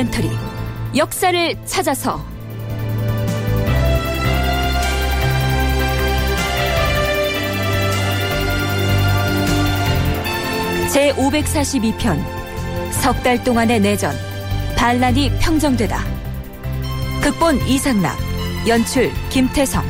다큐멘터리 역사를 찾아서. 제 542편 석 달 동안의 내전 반란이 평정되다. 극본 이상락 연출 김태성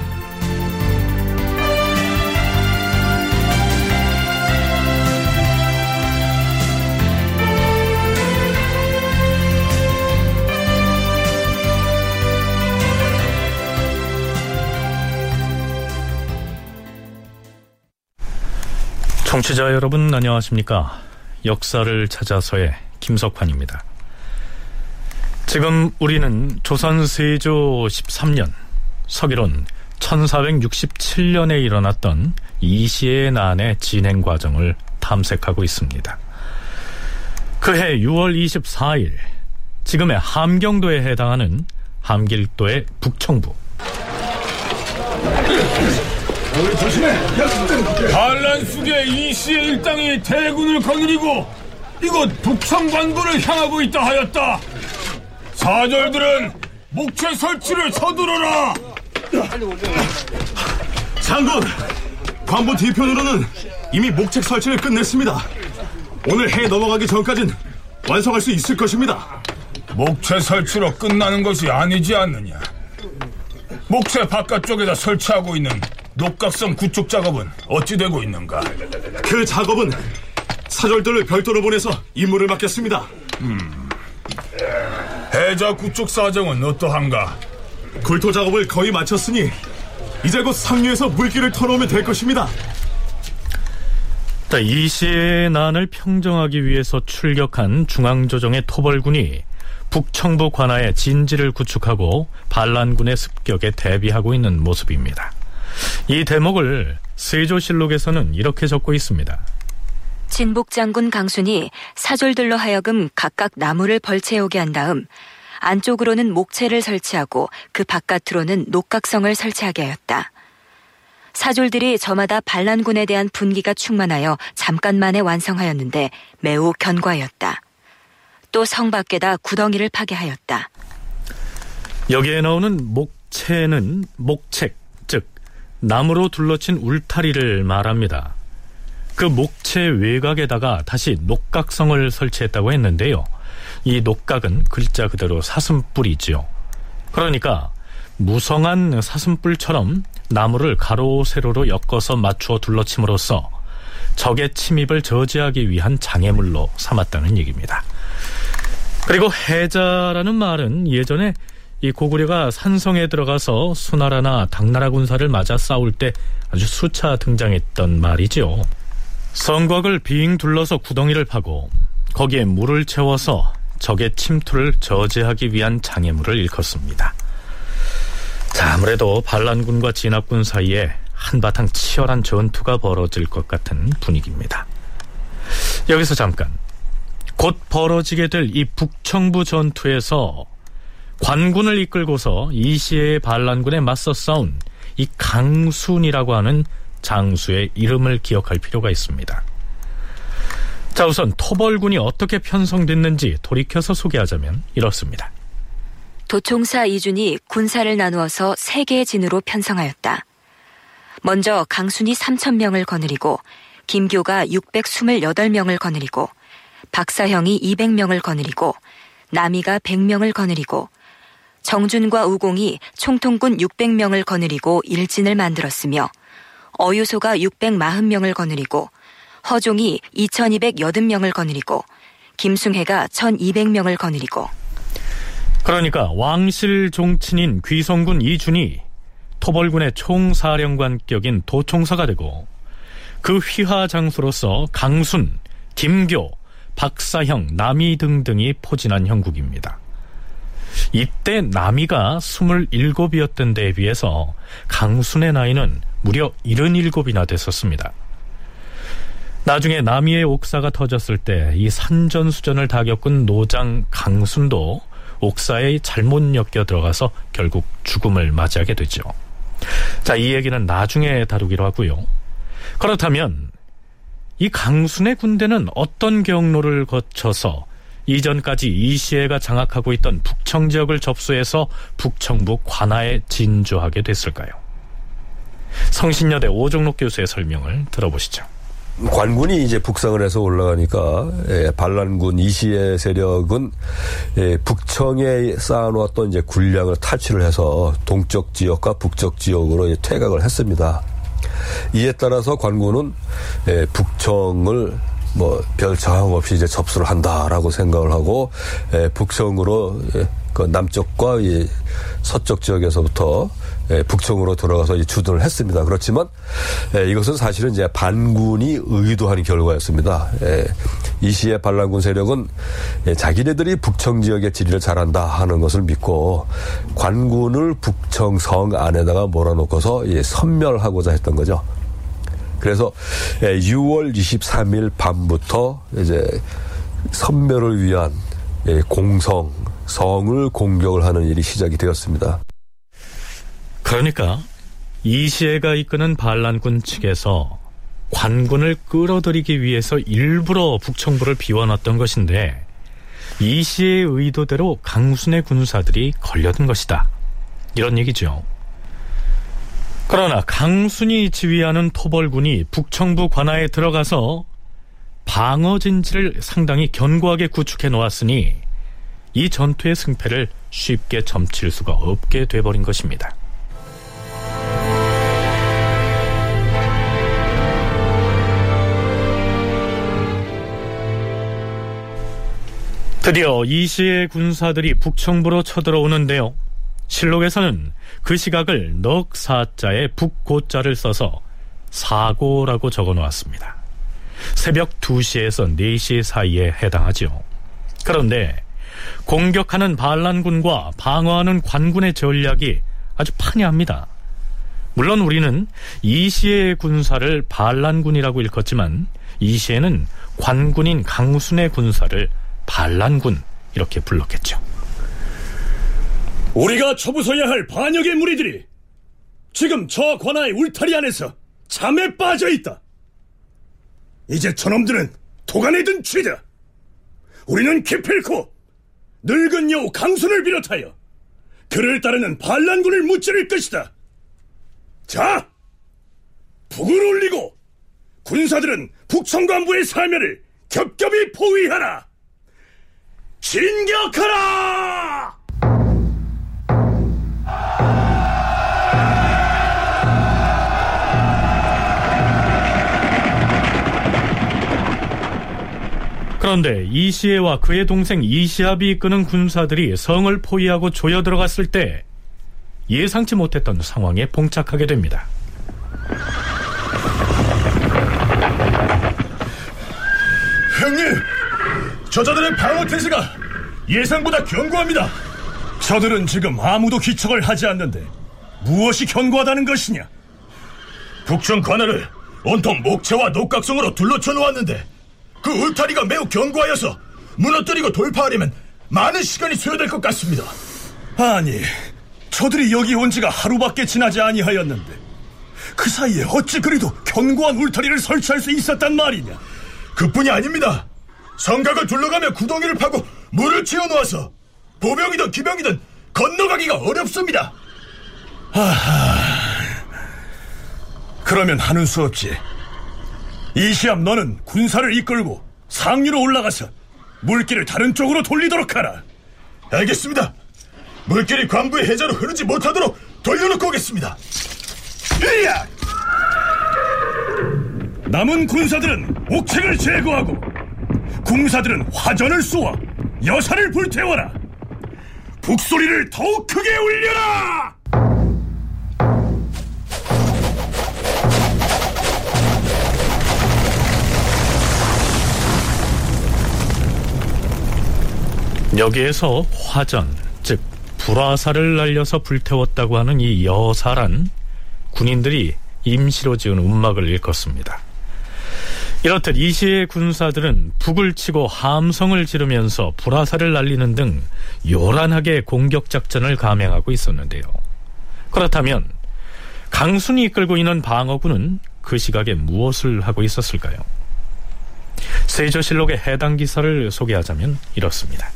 청취자 여러분 안녕하십니까? 역사를 찾아서의 김석환입니다. 지금 우리는 조선 세조 13년 서기론 1467년에 일어났던 이시의 난의 진행 과정을 탐색하고 있습니다. 그해 6월 24일 지금의 함경도에 해당하는 함길도의 북청부 반란 속에 이씨의 일당이 대군을 거느리고 이곳 북청관부를 향하고 있다 하였다. 사절들은 목체 설치를 서두르라. 장군, 관부 뒤편으로는 이미 목책 설치를 끝냈습니다. 오늘 해 넘어가기 전까진 완성할 수 있을 것입니다. 목체 설치로 끝나는 것이 아니지 않느냐. 목체 바깥쪽에다 설치하고 있는 녹각성 구축 작업은 어찌 되고 있는가? 그 작업은 사절들을 별도로 보내서 임무를 맡겼습니다. 해자 구축 사정은 어떠한가? 굴토 작업을 거의 마쳤으니 이제 곧 상류에서 물길을 터놓으면 될 것입니다. 자, 이시의 난을 평정하기 위해서 출격한 중앙조정의 토벌군이 북청부 관하에 진지를 구축하고 반란군의 습격에 대비하고 있는 모습입니다. 이 대목을 세조실록에서는 이렇게 적고 있습니다. 진복 장군 강순이 사졸들로 하여금 각각 나무를 벌채오게 한 다음 안쪽으로는 목체를 설치하고 그 바깥으로는 녹각성을 설치하게 하였다. 사졸들이 저마다 반란군에 대한 분기가 충만하여 잠깐 만에 완성하였는데 매우 견고하였다. 또 성 밖에다 구덩이를 파게 하였다. 여기에 나오는 목체는 목책, 즉 나무로 둘러친 울타리를 말합니다. 그 목체 외곽에다가 다시 녹각성을 설치했다고 했는데요. 이 녹각은 글자 그대로 사슴뿔이지요. 그러니까 무성한 사슴뿔처럼 나무를 가로 세로로 엮어서 맞추어 둘러침으로써 적의 침입을 저지하기 위한 장애물로 삼았다는 얘기입니다. 그리고 해자라는 말은 예전에 이 고구려가 산성에 들어가서 수나라나 당나라 군사를 맞아 싸울 때 아주 수차 등장했던 말이죠. 성곽을 빙 둘러서 구덩이를 파고 거기에 물을 채워서 적의 침투를 저지하기 위한 장애물을 일컫습니다. 자, 아무래도 반란군과 진압군 사이에 한바탕 치열한 전투가 벌어질 것 같은 분위기입니다. 여기서 잠깐 곧 벌어지게 될 이 북청부 전투에서 관군을 이끌고서 이시의 반란군에 맞서 싸운 이 강순이라고 하는 장수의 이름을 기억할 필요가 있습니다. 자, 우선 토벌군이 어떻게 편성됐는지 돌이켜서 소개하자면 이렇습니다. 도총사 이준이 군사를 나누어서 세 개의 진으로 편성하였다. 먼저 강순이 3천명을 거느리고 김교가 628명을 거느리고 박사형이 200명을 거느리고 남이가 100명을 거느리고 정준과 우공이 총통군 600명을 거느리고 일진을 만들었으며 어유소가 640명을 거느리고 허종이 2280명을 거느리고 김숭혜가 1200명을 거느리고 그러니까 왕실 종친인 귀성군 이준이 토벌군의 총사령관격인 도총사가 되고 그 휘하 장수로서 강순, 김교, 박사형, 남이 등등이 포진한 형국입니다. 이때 남이가 27이었던 데에 비해서 강순의 나이는 무려 77이나 됐었습니다. 나중에 남이의 옥사가 터졌을 때 이 산전수전을 다 겪은 노장 강순도 옥사에 잘못 엮여 들어가서 결국 죽음을 맞이하게 되죠. 자, 이 얘기는 나중에 다루기로 하고요. 그렇다면 이 강순의 군대는 어떤 경로를 거쳐서 이전까지 이시애가 장악하고 있던 북청 지역을 접수해서 북청부 관하에 진주하게 됐을까요? 성신여대 오종록 교수의 설명을 들어보시죠. 관군이 이제 북상을 해서 올라가니까 예, 반란군 이시의 세력은 예, 북청에 쌓아놓았던 이제 군량을 탈취를 해서 동쪽 지역과 북쪽 지역으로 퇴각을 했습니다. 이에 따라서 관군은 예, 북청을 뭐 별 저항 없이 이제 접수를 한다라고 생각을 하고 예, 북청으로 예, 그 남쪽과 이 서쪽 지역에서부터 예, 북청으로 들어가서 주둔을 했습니다. 그렇지만 예, 이것은 사실은 이제 반군이 의도하는 결과였습니다. 예, 이 시의 반란군 세력은 자기네들이 북청 지역의 지리를 잘한다 하는 것을 믿고 관군을 북청 성 안에다가 몰아놓고서 선멸하고자 했던 거죠. 그래서 6월 23일 밤부터 이제 선멸을 위한 공성 성을 공격을 하는 일이 시작이 되었습니다. 그러니까 이시애가 이끄는 반란군 측에서 관군을 끌어들이기 위해서 일부러 북청부를 비워놨던 것인데 이시의 의도대로 강순의 군사들이 걸려든 것이다. 이런 얘기죠. 그러나 강순이 지휘하는 토벌군이 북청부 관하에 들어가서 방어 진지를 상당히 견고하게 구축해 놓았으니 이 전투의 승패를 쉽게 점칠 수가 없게 돼버린 것입니다. 드디어 이시의 군사들이 북청부로 쳐들어오는데요. 실록에서는 그 시각을 넉사자에 북고자를 써서 사고라고 적어 놓았습니다. 새벽 2시에서 4시 사이에 해당하죠. 그런데 공격하는 반란군과 방어하는 관군의 전략이 아주 판이합니다. 물론 우리는 이시의 군사를 반란군이라고 일컫지만 이시에는 관군인 강순의 군사를 반란군 이렇게 불렀겠죠. 우리가 쳐부숴야 할 반역의 무리들이 지금 저 관아의 울타리 안에서 잠에 빠져 있다. 이제 저놈들은 도간에 든 쥐다. 우리는 기필코 늙은 여우 강순을 비롯하여 그를 따르는 반란군을 무찌를 것이다. 자, 북을 올리고 군사들은 북청 관부의 사멸을 겹겹이 포위하라. 진격하라! 그런데 이시에와 그의 동생 이시압이 이끄는 군사들이 성을 포위하고 조여 들어갔을 때 예상치 못했던 상황에 봉착하게 됩니다. 형님, 저자들의 방어 태세가 예상보다 견고합니다. 저들은 지금 아무도 기척을 하지 않는데 무엇이 견고하다는 것이냐? 북촌 관할을 온통 목체와 녹각성으로 둘러쳐 놓았는데 그 울타리가 매우 견고하여서 무너뜨리고 돌파하려면 많은 시간이 소요될 것 같습니다. 아니, 저들이 여기 온 지가 하루밖에 지나지 아니하였는데 그 사이에 어찌 그리도 견고한 울타리를 설치할 수 있었단 말이냐? 그뿐이 아닙니다. 성곽을 둘러가며 구덩이를 파고 물을 채워놓아서 보병이든 기병이든 건너가기가 어렵습니다. 아하... 그러면 하는 수 없지. 이시암 너는 군사를 이끌고 상류로 올라가서 물길을 다른 쪽으로 돌리도록 하라. 알겠습니다. 물길이 관부의 해자로 흐르지 못하도록 돌려놓고 오겠습니다. 으야! 남은 군사들은 옥책을 제거하고 궁사들은 화전을 쏘아 여산을 불태워라. 북소리를 더욱 크게 울려라! 여기에서 화전, 즉 불화살을 날려서 불태웠다고 하는 이 여사란 군인들이 임시로 지은 움막을 일컫습니다. 이렇듯 이 시의 군사들은 북을 치고 함성을 지르면서 불화살을 날리는 등 요란하게 공격 작전을 감행하고 있었는데요. 그렇다면 강순이 이끌고 있는 방어군은 그 시각에 무엇을 하고 있었을까요? 세조실록의 해당 기사를 소개하자면 이렇습니다.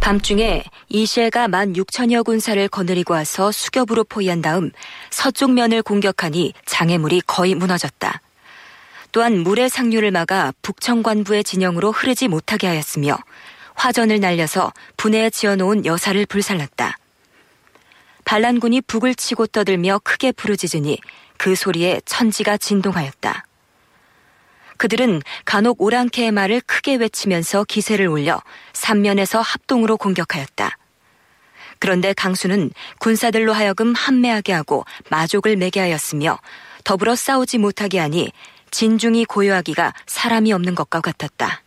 밤중에 이시에가 만 6천여 군사를 거느리고 와서 수ገብ으로 포위한 다음 서쪽 면을 공격하니 장애물이 거의 무너졌다. 또한 물의 상류를 막아 북청관부의 진영으로 흐르지 못하게 하였으며 화전을 날려서 분해에 지어놓은 여사를 불살랐다. 반란군이 북을 치고 떠들며 크게 부르짖으니 그 소리에 천지가 진동하였다. 그들은 간혹 오랑캐의 말을 크게 외치면서 기세를 올려 삼면에서 합동으로 공격하였다. 그런데 강수는 군사들로 하여금 함매하게 하고 마족을 매게 하였으며 더불어 싸우지 못하게 하니 진중이 고요하기가 사람이 없는 것과 같았다.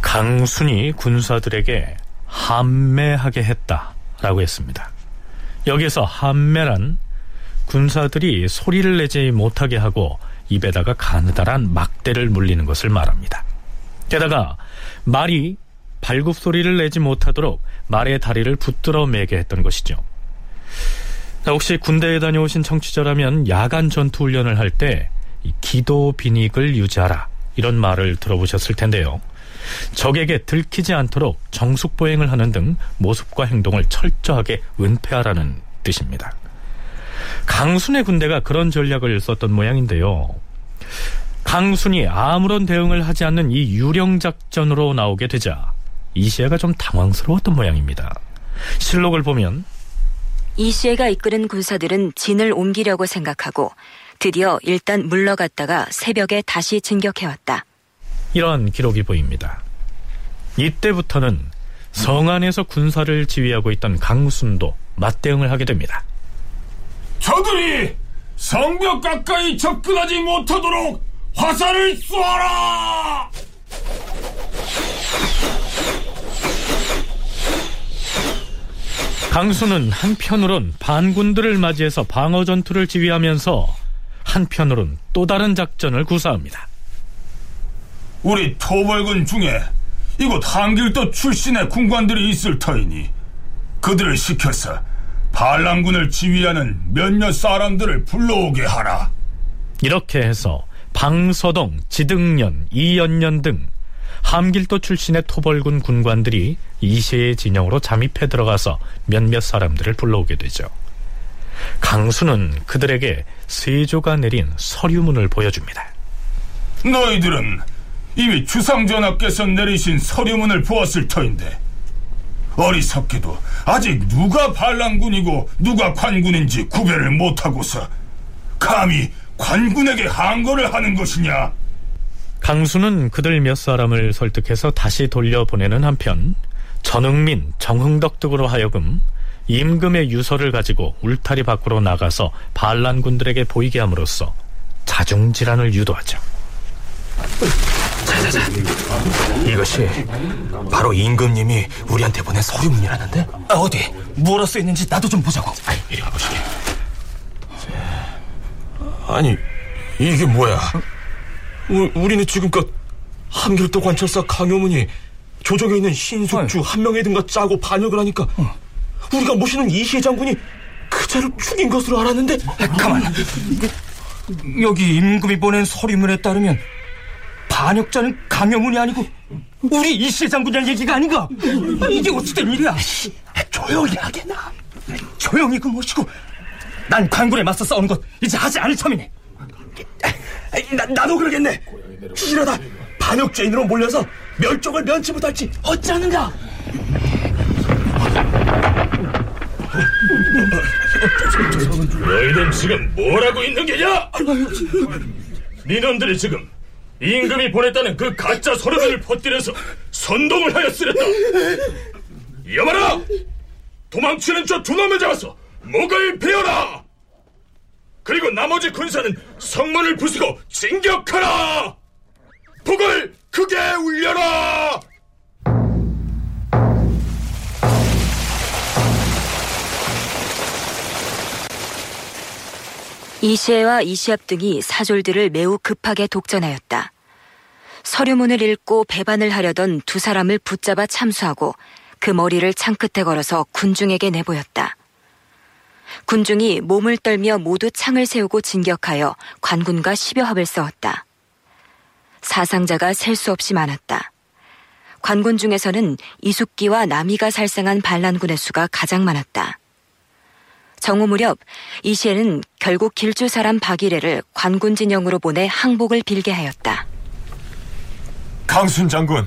강순이 군사들에게 함매하게 했다라고 했습니다. 여기서 함매란 군사들이 소리를 내지 못하게 하고 입에다가 가느다란 막대를 물리는 것을 말합니다. 게다가 말이 발굽 소리를 내지 못하도록 말의 다리를 붙들어 매게 했던 것이죠. 혹시 군대에 다녀오신 청취자라면 야간 전투 훈련을 할 때 기도 빈익을 유지하라 이런 말을 들어보셨을 텐데요. 적에게 들키지 않도록 정숙 보행을 하는 등 모습과 행동을 철저하게 은폐하라는 뜻입니다. 강순의 군대가 그런 전략을 썼던 모양인데요. 강순이 아무런 대응을 하지 않는 이 유령 작전으로 나오게 되자 이시아가 좀 당황스러웠던 모양입니다. 실록을 보면 이시에가 이끄는 군사들은 진을 옮기려고 생각하고 드디어 일단 물러갔다가 새벽에 다시 진격해왔다. 이런 기록이 보입니다. 이때부터는 성 안에서 군사를 지휘하고 있던 강순도 맞대응을 하게 됩니다. 저들이 성벽 가까이 접근하지 못하도록 화살을 쏘아라! 강수는 한편으론 반군들을 맞이해서 방어 전투를 지휘하면서 한편으론 또 다른 작전을 구사합니다. 우리 토벌군 중에 이곳 한길도 출신의 군관들이 있을 터이니 그들을 시켜서 반란군을 지휘하는 몇몇 사람들을 불러오게 하라. 이렇게 해서 방서동, 지등년, 이연년 등 함길도 출신의 토벌군 군관들이 이시의 진영으로 잠입해 들어가서 몇몇 사람들을 불러오게 되죠. 강수는 그들에게 세조가 내린 서류문을 보여줍니다. 너희들은 이미 주상전하께서 내리신 서류문을 보았을 터인데 어리석게도 아직 누가 반란군이고 누가 관군인지 구별을 못하고서 감히 관군에게 항거를 하는 것이냐? 강수는 그들 몇 사람을 설득해서 다시 돌려보내는 한편 전흥민, 정흥덕 등으로 하여금 임금의 유서를 가지고 울타리 밖으로 나가서 반란군들에게 보이게 함으로써 자중질환을 유도하죠. 자자자. 이것이 바로 임금님이 우리한테 보낸 서류문이라는데? 아, 어디? 뭐라 써 있는지 나도 좀 보자고. 아이, 이리 와보시게. 아니, 이게 뭐야? 우, 우리는 지금껏 함길도 관찰사 강효문이 조정에 있는 신숙주 한 명의 등과 짜고 반역을 하니까 우리가 모시는 이시혜 장군이 그자를 죽인 것으로 알았는데 가만. 여기 임금이 보낸 서류문에 따르면 반역자는 강영훈이 아니고 우리 장군이란 얘기가 아닌가? 이게 어찌 된 일이야? 조용히 하게나. 조용히 그 모시고 난 관군에 맞서 싸우는 것 이제 하지 않을 참이네. 나, 나도 그러겠네. 이러다 반역죄인으로 몰려서 멸종을 면치 못할지 어찌하는가? 너희들 지금 뭘 하고 있는 게냐? 민원들이 지금 임금이 보냈다는 그 가짜 서류문을 퍼뜨려서 선동을 하였으랬다. 여봐라! 도망치는 저 두 놈을 잡아서 목을 베어라! 그리고 나머지 군사는 성문을 부수고 진격하라! 북을 크게 울려라! 이시에와 이시압 등이 사졸들을 매우 급하게 독전하였다. 서류문을 읽고 배반을 하려던 두 사람을 붙잡아 참수하고 그 머리를 창끝에 걸어서 군중에게 내보였다. 군중이 몸을 떨며 모두 창을 세우고 진격하여 관군과 십여 합을 싸웠다. 사상자가 셀 수 없이 많았다. 관군 중에서는 이숙기와 남이가 살생한 반란군의 수가 가장 많았다. 정오 무렵 이시에는 결국 길주 사람 박일애를 관군 진영으로 보내 항복을 빌게 하였다. 강순 장군,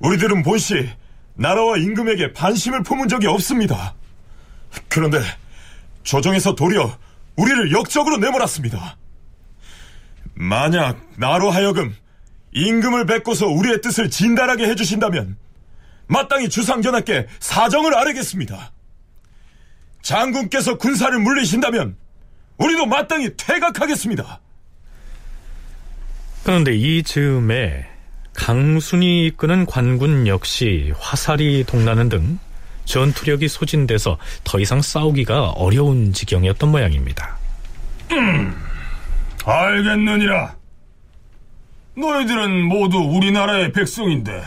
우리들은 본시 나라와 임금에게 반심을 품은 적이 없습니다. 그런데 조정에서 도리어 우리를 역적으로 내몰았습니다. 만약 나로 하여금 임금을 뵙고서 우리의 뜻을 진달하게 해주신다면 마땅히 주상전하께 사정을 아뢰겠습니다. 장군께서 군사를 물리신다면 우리도 마땅히 퇴각하겠습니다. 그런데 이 즈음에 강순이 이끄는 관군 역시 화살이 동나는 등 전투력이 소진돼서 더 이상 싸우기가 어려운 지경이었던 모양입니다. 알겠느니라. 너희들은 모두 우리나라의 백성인데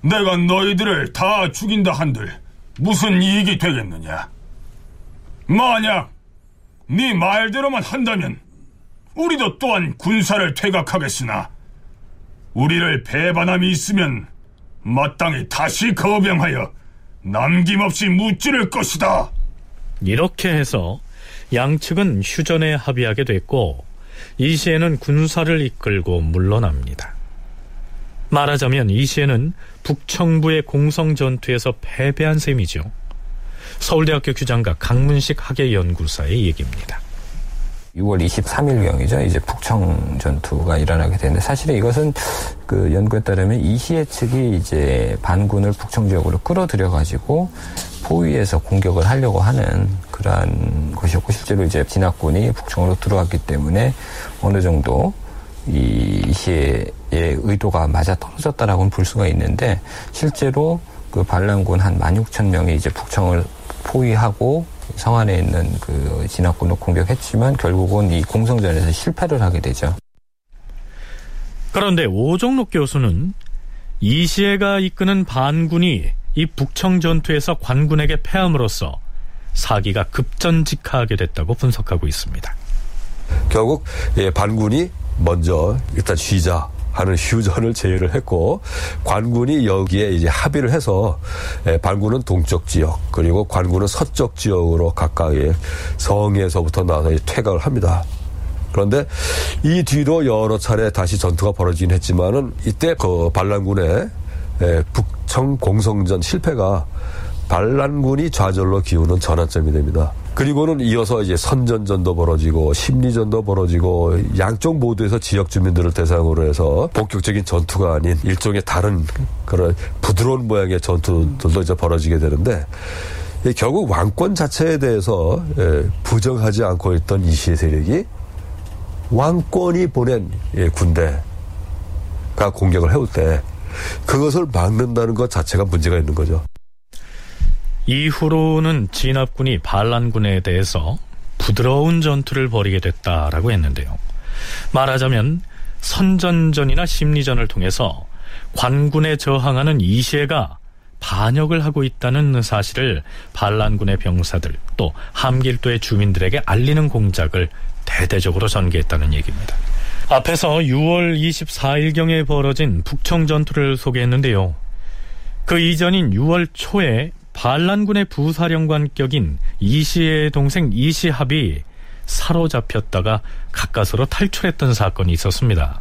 내가 너희들을 다 죽인다 한들 무슨 이익이 되겠느냐? 만약 네 말대로만 한다면 우리도 또한 군사를 퇴각하겠으나 우리를 배반함이 있으면 마땅히 다시 거병하여 남김없이 무찌를 것이다. 이렇게 해서 양측은 휴전에 합의하게 됐고 이시에는 군사를 이끌고 물러납니다. 말하자면 이시에는 북청부의 공성 전투에서 패배한 셈이죠. 서울대학교 규장과 강문식 학예연구사의 얘기입니다. 6월 23일경이죠. 이제 북청 전투가 일어나게 되는데 사실은 이것은 그 연구에 따르면 이시해 측이 이제 반군을 북청 지역으로 끌어들여 가지고 포위해서 공격을 하려고 하는 그러한 것이었고 실제로 이제 진압군이 북청으로 들어왔기 때문에 어느 정도 이 이시해의 의도가 맞아 떨어졌다라고는 볼 수가 있는데 실제로 그 반란군 한 16,000명이 이제 북청을 포위하고 성 안에 있는 그 진압군을 공격했지만 결국은 이 공성전에서 실패를 하게 되죠. 그런데 오종록 교수는 이시에가 이끄는 반군이 이 북청 전투에서 관군에게 패함으로써 사기가 급전직하게 됐다고 분석하고 있습니다. 결국 예, 반군이 먼저 일단 쉬자 하는 휴전을 제의를 했고 관군이 여기에 이제 합의를 해서 예, 반군은 동쪽 지역 그리고 관군은 서쪽 지역으로 각각의 성에서부터 나와서 퇴각을 합니다. 그런데 이 뒤로 여러 차례 다시 전투가 벌어지긴 했지만은 이때 그 반란군의 예, 북청 공성전 실패가 반란군이 좌절로 기우는 전환점이 됩니다. 그리고는 이어서 이제 선전전도 벌어지고 심리전도 벌어지고 양쪽 모두에서 지역 주민들을 대상으로 해서 본격적인 전투가 아닌 일종의 다른 그런 부드러운 모양의 전투들도 이제 벌어지게 되는데 결국 왕권 자체에 대해서 예, 부정하지 않고 있던 이시의 세력이 왕권이 보낸 예, 군대가 공격을 해올 때 그것을 막는다는 것 자체가 문제가 있는 거죠. 이후로는 진압군이 반란군에 대해서 부드러운 전투를 벌이게 됐다라고 했는데요. 말하자면 선전전이나 심리전을 통해서 관군에 저항하는 이시에가 반역을 하고 있다는 사실을 반란군의 병사들 또 함길도의 주민들에게 알리는 공작을 대대적으로 전개했다는 얘기입니다. 앞에서 6월 24일경에 벌어진 북청 전투를 소개했는데요. 그 이전인 6월 초에 반란군의 부사령관격인 이시의 동생 이시합이 사로잡혔다가 가까스로 탈출했던 사건이 있었습니다.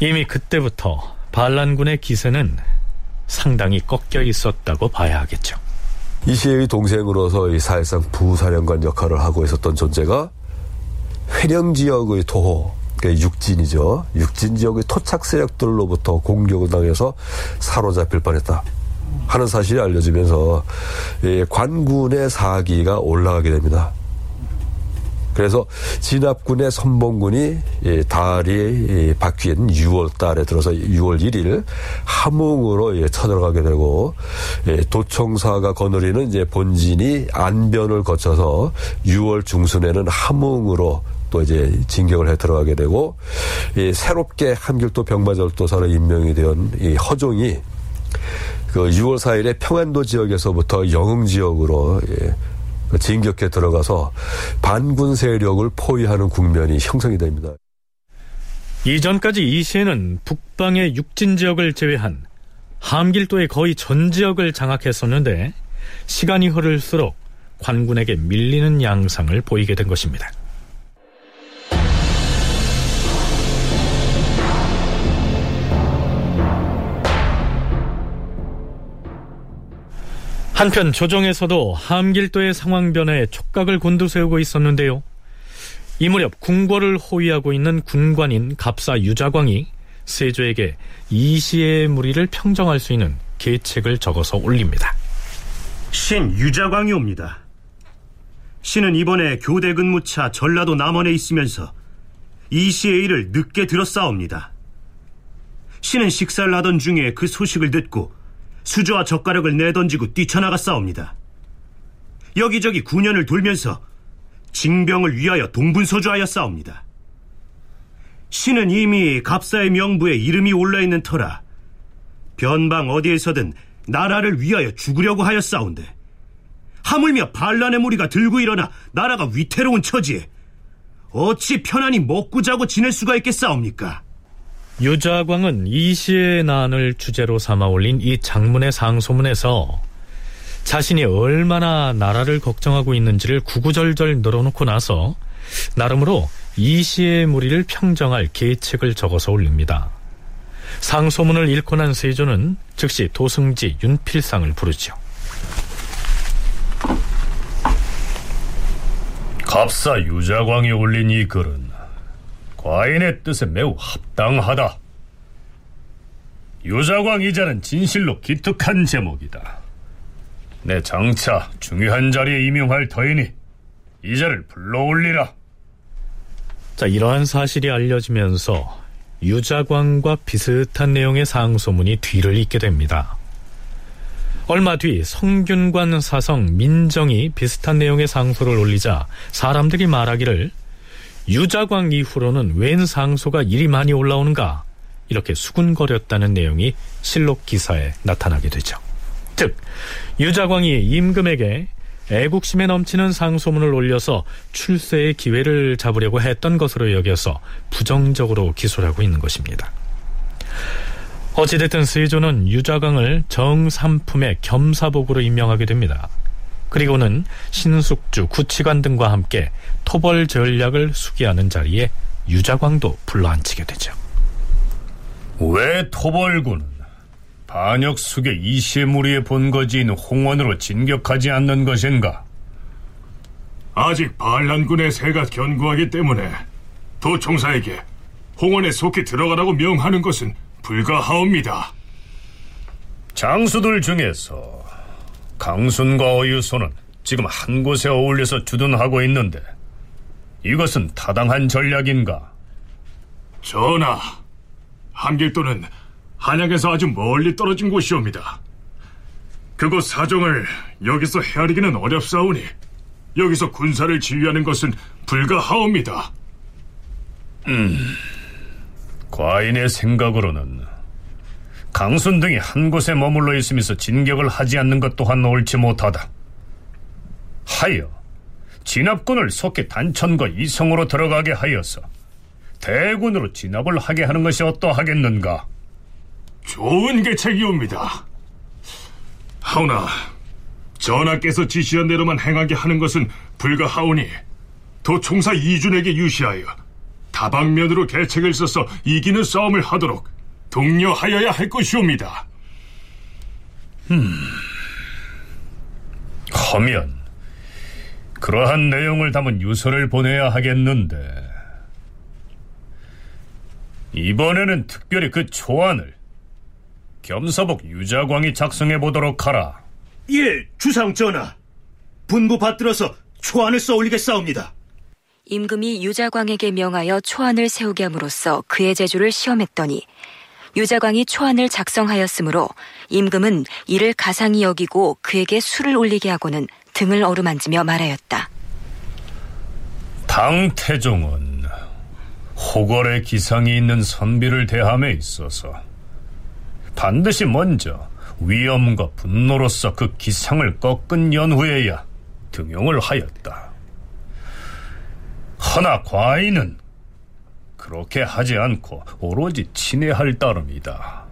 이미 그때부터 반란군의 기세는 상당히 꺾여 있었다고 봐야 하겠죠. 이시의 동생으로서 사실상 부사령관 역할을 하고 있었던 존재가 회령 지역의 토호, 그러니까 육진이죠. 육진 지역의 토착 세력들로부터 공격을 당해서 사로잡힐 뻔했다. 하는 사실이 알려지면서 관군의 사기가 올라가게 됩니다. 그래서 진압군의 선봉군이 달이 바뀐 6월 달에 들어서 6월 1일 함흥으로 쳐들어가게 되고 도청사가 거느리는 이제 본진이 안변을 거쳐서 6월 중순에는 함흥으로 또 이제 진격을 해 들어가게 되고 새롭게 한길도 병마절도사로 임명이 된이 허종이 그 6월 4일에 평안도 지역에서부터 영흥 지역으로 예, 진격해 들어가서 반군 세력을 포위하는 국면이 형성이 됩니다. 이전까지 이 시에는 북방의 육진 지역을 제외한 함길도의 거의 전 지역을 장악했었는데 시간이 흐를수록 관군에게 밀리는 양상을 보이게 된 것입니다. 한편 조정에서도 함길도의 상황 변화에 촉각을 곤두세우고 있었는데요. 이 무렵 궁궐을 호위하고 있는 군관인 갑사 유자광이 세조에게 이시의 무리를 평정할 수 있는 계책을 적어서 올립니다. 신 유자광이 옵니다. 신은 이번에 교대 근무차 전라도 남원에 있으면서 이시의 일을 늦게 들었사옵니다. 신은 식사를 하던 중에 그 소식을 듣고 수저와 젓가락을 내던지고 뛰쳐나갔사옵니다. 여기저기 군현을 돌면서 징병을 위하여 동분서주하였사옵니다. 신은 이미 갑사의 명부에 이름이 올라있는 터라 변방 어디에서든 나라를 위하여 죽으려고 하였사온데 하물며 반란의 무리가 들고 일어나 나라가 위태로운 처지에 어찌 편안히 먹고 자고 지낼 수가 있겠사옵니까? 유자광은 이시의 난을 주제로 삼아 올린 이 장문의 상소문에서 자신이 얼마나 나라를 걱정하고 있는지를 구구절절 늘어놓고 나서 나름으로 이시의 무리를 평정할 계책을 적어서 올립니다. 상소문을 읽고 난 세조는 즉시 도승지 윤필상을 부르죠. 갑사 유자광이 올린 이 글은 과인의 뜻에 매우 합당하다. 유자광 이자는 진실로 기특한 제목이다. 내 장차 중요한 자리에 임용할 터이니 이자를 불러올리라. 자, 이러한 사실이 알려지면서 유자광과 비슷한 내용의 상소문이 뒤를 잇게 됩니다. 얼마 뒤 성균관 사성 민정이 비슷한 내용의 상소를 올리자 사람들이 말하기를 유자광 이후로는 웬 상소가 일이 많이 올라오는가 이렇게 수군거렸다는 내용이 실록 기사에 나타나게 되죠. 즉 유자광이 임금에게 애국심에 넘치는 상소문을 올려서 출세의 기회를 잡으려고 했던 것으로 여겨서 부정적으로 기소를 하고 있는 것입니다. 어찌됐든 세조는 유자광을 정삼품의 겸사복으로 임명하게 됩니다. 그리고는 신숙주, 구치관 등과 함께 토벌 전략을 수기하는 자리에 유자광도 불러앉히게 되죠. 왜 토벌군은 반역 숙의 이시의 무리의 본거지인 홍원으로 진격하지 않는 것인가? 아직 반란군의 세가 견고하기 때문에 도총사에게 홍원에 속히 들어가라고 명하는 것은 불가하옵니다. 장수들 중에서 강순과 어유소는 지금 한 곳에 어울려서 주둔하고 있는데 이것은 타당한 전략인가? 전하, 한길도는 한양에서 아주 멀리 떨어진 곳이옵니다. 그곳 사정을 여기서 헤아리기는 어렵사오니 여기서 군사를 지휘하는 것은 불가하옵니다. 음, 과인의 생각으로는 강순 등이 한 곳에 머물러 있으면서 진격을 하지 않는 것 또한 옳지 못하다. 하여 진압군을 속히 단천과 이성으로 들어가게 하여서 대군으로 진압을 하게 하는 것이 어떠하겠는가? 좋은 계책이옵니다. 하오나 전하께서 지시한 대로만 행하게 하는 것은 불가하오니 도총사 이준에게 유시하여 다방면으로 계책을 써서 이기는 싸움을 하도록 독려하여야 할 것이옵니다. 음, 하면 그러한 내용을 담은 유서를 보내야 하겠는데 이번에는 특별히 그 초안을 겸사복 유자광이 작성해 보도록 하라. 예, 주상 전하. 분부 받들어서 초안을 써올리겠사옵니다. 임금이 유자광에게 명하여 초안을 세우게 함으로써 그의 재주를 시험했더니 유자광이 초안을 작성하였으므로 임금은 이를 가상히 여기고 그에게 술을 올리게 하고는 등을 어루만지며 말하였다. 당태종은 호걸의 기상이 있는 선비를 대함에 있어서 반드시 먼저 위엄과 분노로서 그 기상을 꺾은 연후에야 등용을 하였다. 허나 과인은 그렇게 하지 않고 오로지 친애할 따름이다.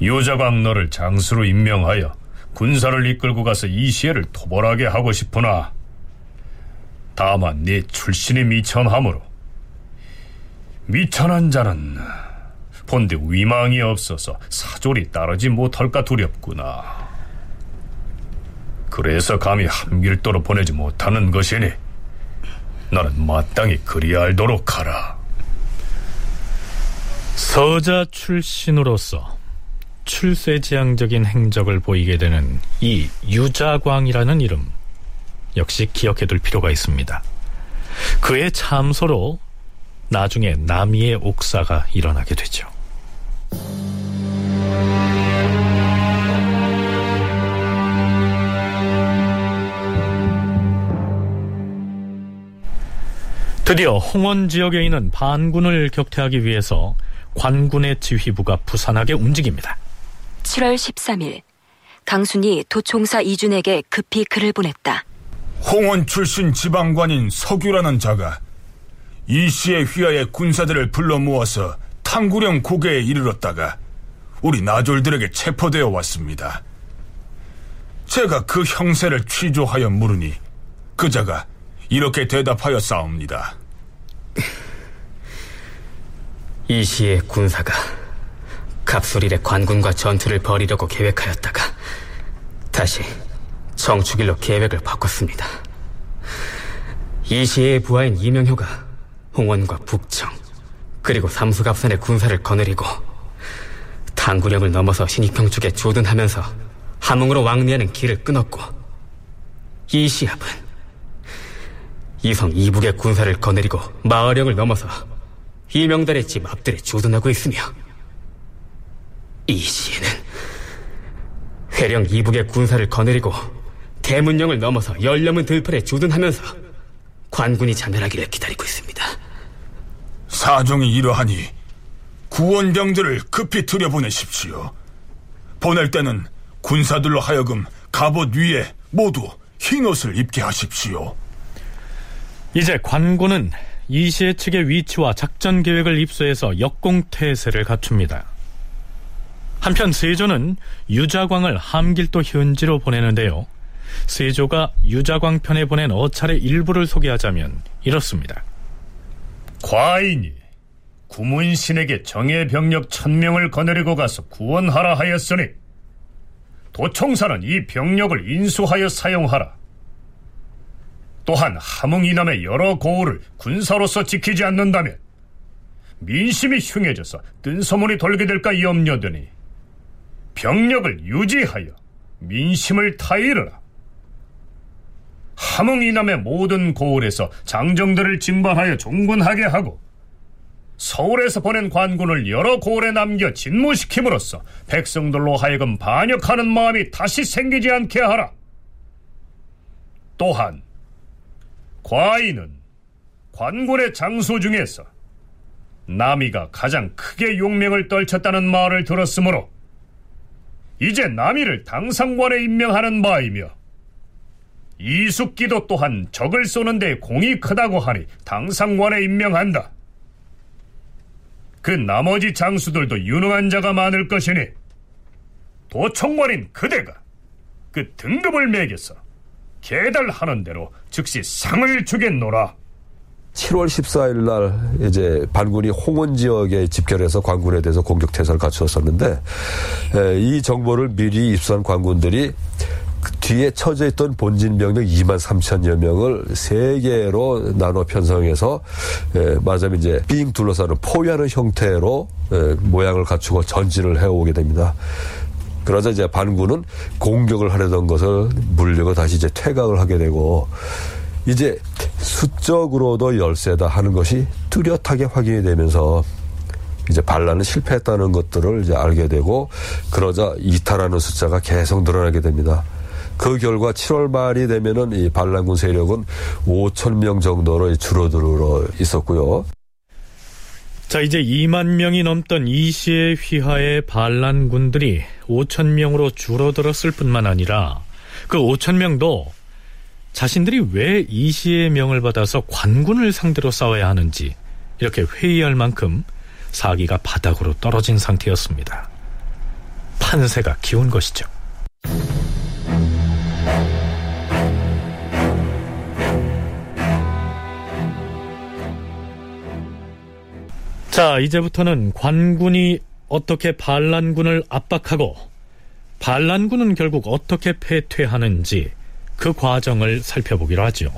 유자광 너를 장수로 임명하여 군사를 이끌고 가서 이시애를 토벌하게 하고 싶으나 다만 네 출신이 미천하므로 미천한 자는 본디 위망이 없어서 사졸이 따르지 못할까 두렵구나. 그래서 감히 함길도로 보내지 못하는 것이니 나는 마땅히 그리할도록 하라. 서자 출신으로서 출세지향적인 행적을 보이게 되는 이 유자광이라는 이름 역시 기억해둘 필요가 있습니다. 그의 참소로 나중에 남이의 옥사가 일어나게 되죠. 드디어 홍원 지역에 있는 반군을 격퇴하기 위해서 관군의 지휘부가 부산하게 움직입니다. 7월 13일 강순이 도총사 이준에게 급히 글을 보냈다. 홍원 출신 지방관인 석유라는 자가 이 씨의 휘하에 군사들을 불러 모아서 탕구령 고개에 이르렀다가 우리 나졸들에게 체포되어 왔습니다. 제가 그 형세를 취조하여 물으니 그자가 이렇게 대답하여 싸웁니다. 이 시의 군사가 갑술일의 관군과 전투를 벌이려고 계획하였다가 다시 정축일로 계획을 바꿨습니다. 이 시의 부하인 이명효가 홍원과 북청 그리고 삼수갑산의 군사를 거느리고 당구령을 넘어서 신익평 쪽에 조둔하면서 함흥으로 왕래하는 길을 끊었고 이 시합은 이성 이북의 군사를 거느리고 마을령을 넘어서 이명달의 집 앞들에 조둔하고 있으며 이 시에는 회령 이북의 군사를 거느리고 대문령을 넘어서 열려문 들판에 조둔하면서 관군이 자멸하기를 기다리고 있습니다. 사정이 이러하니 구원병들을 급히 들여보내십시오. 보낼 때는 군사들로 하여금 갑옷 위에 모두 흰 옷을 입게 하십시오. 이제 관군은 이시의 측의 위치와 작전 계획을 입수해서 역공태세를 갖춥니다. 한편 세조는 유자광을 함길도 현지로 보내는데요. 세조가 유자광 편에 보낸 어찰의 일부를 소개하자면 이렇습니다. 과인이 구문신에게 정예 병력 천명을 거느리고 가서 구원하라 하였으니 도청사는 이 병력을 인수하여 사용하라. 또한 함흥 이남의 여러 고을을 군사로서 지키지 않는다면 민심이 흉해져서 뜬소문이 돌게 될까 염려되니 병력을 유지하여 민심을 타이르라. 함흥 이남의 모든 고을에서 장정들을 징발하여 종군하게 하고 서울에서 보낸 관군을 여러 고을에 남겨 진무시킴으로써 백성들로 하여금 반역하는 마음이 다시 생기지 않게 하라. 또한 과인은 관군의 장수 중에서 남이가 가장 크게 용명을 떨쳤다는 말을 들었으므로 이제 남이를 당상관에 임명하는 바이며 이숙기도 또한 적을 쏘는데 공이 크다고 하니 당상관에 임명한다. 그 나머지 장수들도 유능한 자가 많을 것이니 도청관인 그대가 그 등급을 매겨서 계달하는 대로 즉시 상을 주겠노라. 7월 14일 날 이제 반군이 홍원 지역에 집결해서 관군에 대해서 공격 태세를 갖추었었는데 이 정보를 미리 입수한 관군들이 그 뒤에 처져 있던 본진 병력 2만 3천여 명을 세 개로 나눠 편성해서 말하자면 이제 빙 둘러싸는 포위하는 형태로 모양을 갖추고 전진을 해오게 됩니다. 그러자 이제 반군은 공격을 하려던 것을 물려고 다시 이제 퇴각을 하게 되고 이제 수적으로도 열세다 하는 것이 뚜렷하게 확인이 되면서 이제 반란은 실패했다는 것들을 이제 알게 되고 그러자 이탈하는 숫자가 계속 늘어나게 됩니다. 그 결과 7월 말이 되면은 이 반란군 세력은 5천 명 정도로 줄어들어 있었고요. 자, 이제 2만 명이 넘던 이시의 휘하의 반란군들이 5천 명으로 줄어들었을 뿐만 아니라 그 5천 명도 자신들이 왜 이시의 명을 받아서 관군을 상대로 싸워야 하는지 이렇게 회의할 만큼 사기가 바닥으로 떨어진 상태였습니다. 판세가 기운 것이죠. 자, 이제부터는 관군이 어떻게 반란군을 압박하고 반란군은 결국 어떻게 패퇴하는지 그 과정을 살펴보기로 하죠.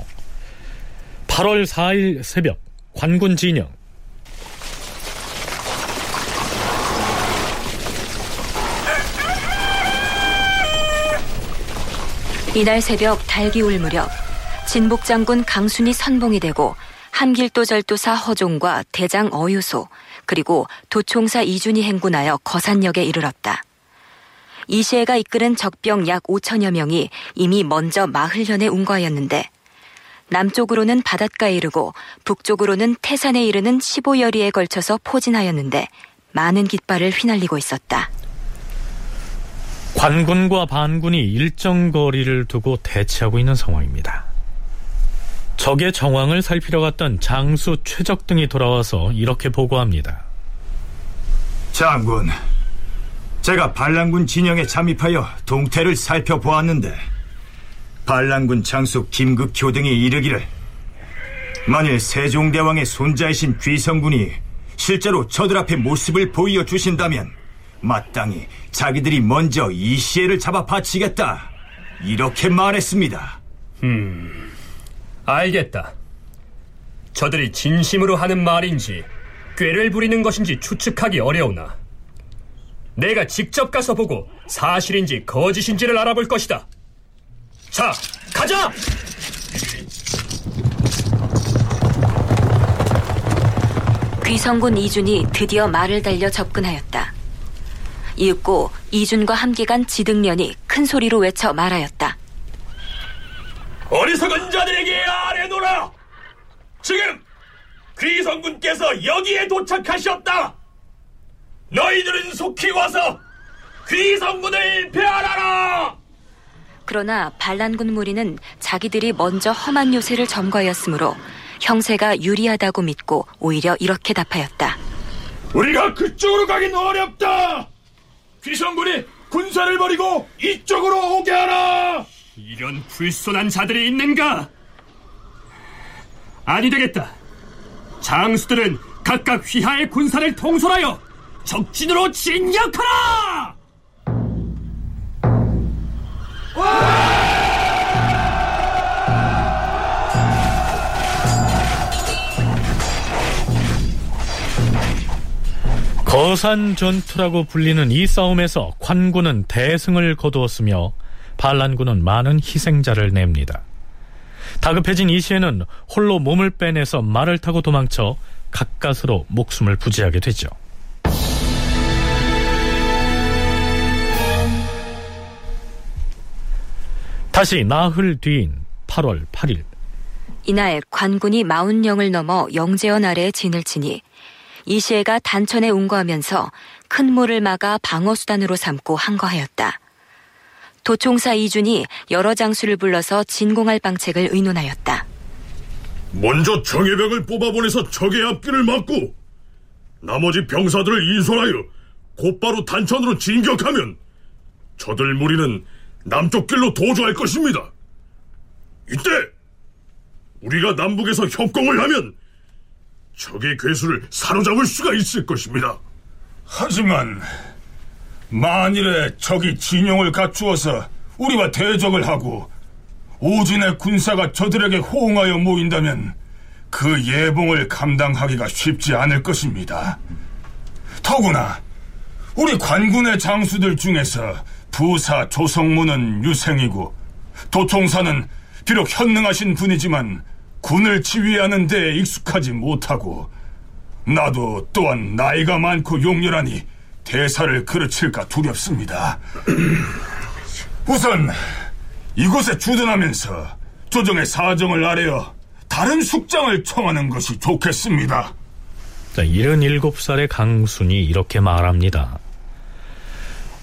8월 4일 새벽 관군 진영 이날 새벽 달기울 무렵 진복장군 강순이 선봉이 되고 함길도 절도사 허종과 대장 어유소 그리고 도총사 이준이 행군하여 거산역에 이르렀다. 이시애가 이끄는 적병 약 5천여 명이 이미 먼저 마흘현에 운거하였는데 남쪽으로는 바닷가에 이르고 북쪽으로는 태산에 이르는 15여리에 걸쳐서 포진하였는데 많은 깃발을 휘날리고 있었다. 관군과 반군이 일정 거리를 두고 대치하고 있는 상황입니다. 적의 정황을 살피러 갔던 장수 최적 등이 돌아와서 이렇게 보고합니다. 장군, 제가 반란군 진영에 잠입하여 동태를 살펴보았는데 반란군 장수 김극효 등이 이르기를 만일 세종대왕의 손자이신 귀성군이 실제로 저들 앞에 모습을 보여 주신다면 마땅히 자기들이 먼저 이시애를 잡아 바치겠다 이렇게 말했습니다. 음, 알겠다. 저들이 진심으로 하는 말인지 꾀를 부리는 것인지 추측하기 어려우나 내가 직접 가서 보고 사실인지 거짓인지를 알아볼 것이다. 자, 가자! 귀성군 이준이 드디어 말을 달려 접근하였다. 이윽고 이준과 함께 간 지등면이 큰 소리로 외쳐 말하였다. 어리석은 자들에게 아뢰노라! 지금 귀성군께서 여기에 도착하셨다! 너희들은 속히 와서 귀성군을 배하라! 그러나 반란군 무리는 자기들이 먼저 험한 요새를 점거하였으므로 형세가 유리하다고 믿고 오히려 이렇게 답하였다. 우리가 그쪽으로 가긴 어렵다! 귀성군이 군사를 버리고 이쪽으로 오게 하라! 이런 불손한 자들이 있는가? 아니 되겠다. 장수들은 각각 휘하의 군사를 통솔하여 적진으로 진격하라! 거산 전투라고 불리는 이 싸움에서 관군은 대승을 거두었으며 반란군은 많은 희생자를 냅니다. 다급해진 이 시에는 홀로 몸을 빼내서 말을 타고 도망쳐 가까스로 목숨을 부지하게 되죠. 다시 나흘 뒤인 8월 8일 이날 관군이 마운령을 넘어 영재원 아래에 진을 치니 이시애가 단천에 운거하면서 큰 물을 막아 방어수단으로 삼고 항거하였다. 도총사 이준이 여러 장수를 불러서 진공할 방책을 의논하였다. 먼저 정예병을 뽑아보내서 적의 앞길을 막고 나머지 병사들을 인솔하여 곧바로 단천으로 진격하면 저들 무리는 남쪽 길로 도주할 것입니다. 이때 우리가 남북에서 협공을 하면 적의 괴수를 사로잡을 수가 있을 것입니다. 하지만 만일에 적이 진영을 갖추어서 우리와 대적을 하고 오진의 군사가 저들에게 호응하여 모인다면 그 예봉을 감당하기가 쉽지 않을 것입니다. 더구나 우리 관군의 장수들 중에서 부사 조성무는 유생이고 도총사는 비록 현능하신 분이지만 군을 지휘하는 데 익숙하지 못하고 나도 또한 나이가 많고 용렬하니 대사를 그르칠까 두렵습니다. 우선 이곳에 주둔하면서 조정의 사정을 아뢰어 다른 숙장을 청하는 것이 좋겠습니다. 자, 77살의 강순이 이렇게 말합니다.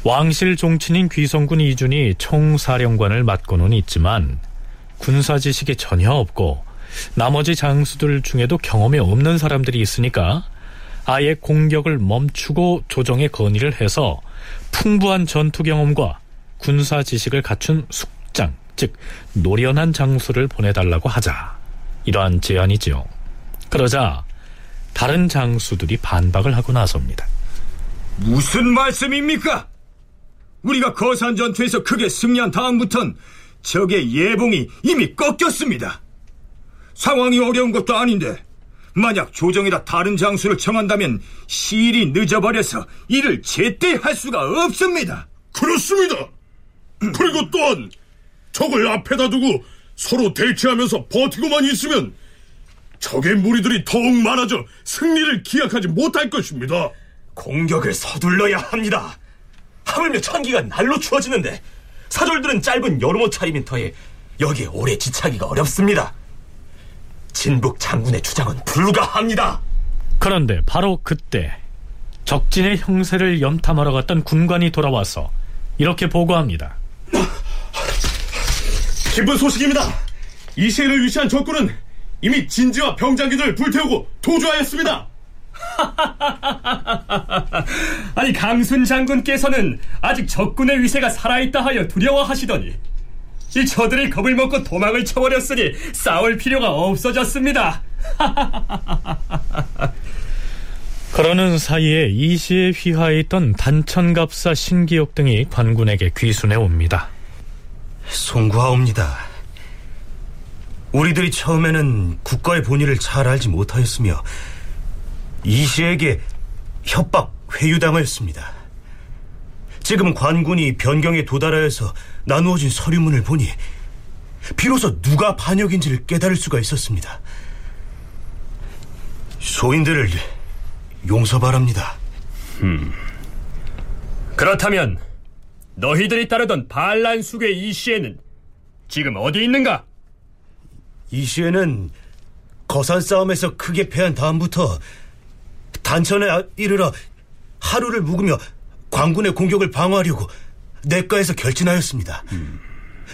왕실 종친인 귀성군 이준이 총사령관을 맡고는 있지만 군사 지식이 전혀 없고 나머지 장수들 중에도 경험이 없는 사람들이 있으니까 아예 공격을 멈추고 조정에 건의를 해서 풍부한 전투 경험과 군사 지식을 갖춘 숙장, 즉 노련한 장수를 보내달라고 하자. 이러한 제안이지요. 그러자 다른 장수들이 반박을 하고 나섭니다. 무슨 말씀입니까? 우리가 거산 전투에서 크게 승리한 다음부턴 적의 예봉이 이미 꺾였습니다. 상황이 어려운 것도 아닌데 만약 조정에다 다른 장수를 청한다면 시일이 늦어버려서 이를 제때 할 수가 없습니다. 그렇습니다. 그리고 또한 적을 앞에다 두고 서로 대치하면서 버티고만 있으면 적의 무리들이 더욱 많아져 승리를 기약하지 못할 것입니다. 공격을 서둘러야 합니다. 하물며 천기가 날로 추워지는데 사졸들은 짧은 여름옷 차림인 터에 여기에 오래 지차기가 어렵습니다. 진북 장군의 주장은 불가합니다. 그런데 바로 그때 적진의 형세를 염탐하러 갔던 군관이 돌아와서 이렇게 보고합니다. 기쁜 소식입니다. 이시를 위치한 적군은 이미 진지와 병장기들을 불태우고 도주하였습니다. 아니 강순 장군께서는 아직 적군의 위세가 살아있다 하여 두려워하시더니 이 저들이 겁을 먹고 도망을 쳐버렸으니 싸울 필요가 없어졌습니다. 그러는 사이에 이시에 휘하에 있던 단천갑사 신기옥 등이 관군에게 귀순해 옵니다. 송구하옵니다. 우리들이 처음에는 국가의 본의를 잘 알지 못하였으며 이시에게 협박 회유당하였습니다. 지금 관군이 변경에 도달하여서 나누어진 서류문을 보니 비로소 누가 반역인지를 깨달을 수가 있었습니다. 소인들을 용서 바랍니다. 음. 그렇다면 너희들이 따르던 반란숙의 이시에는 지금 어디 있는가? 이시에는 거산 싸움에서 크게 패한 다음부터 단천에 이르러 하루를 묵으며 광군의 공격을 방어하려고 내과에서 결진하였습니다. 음.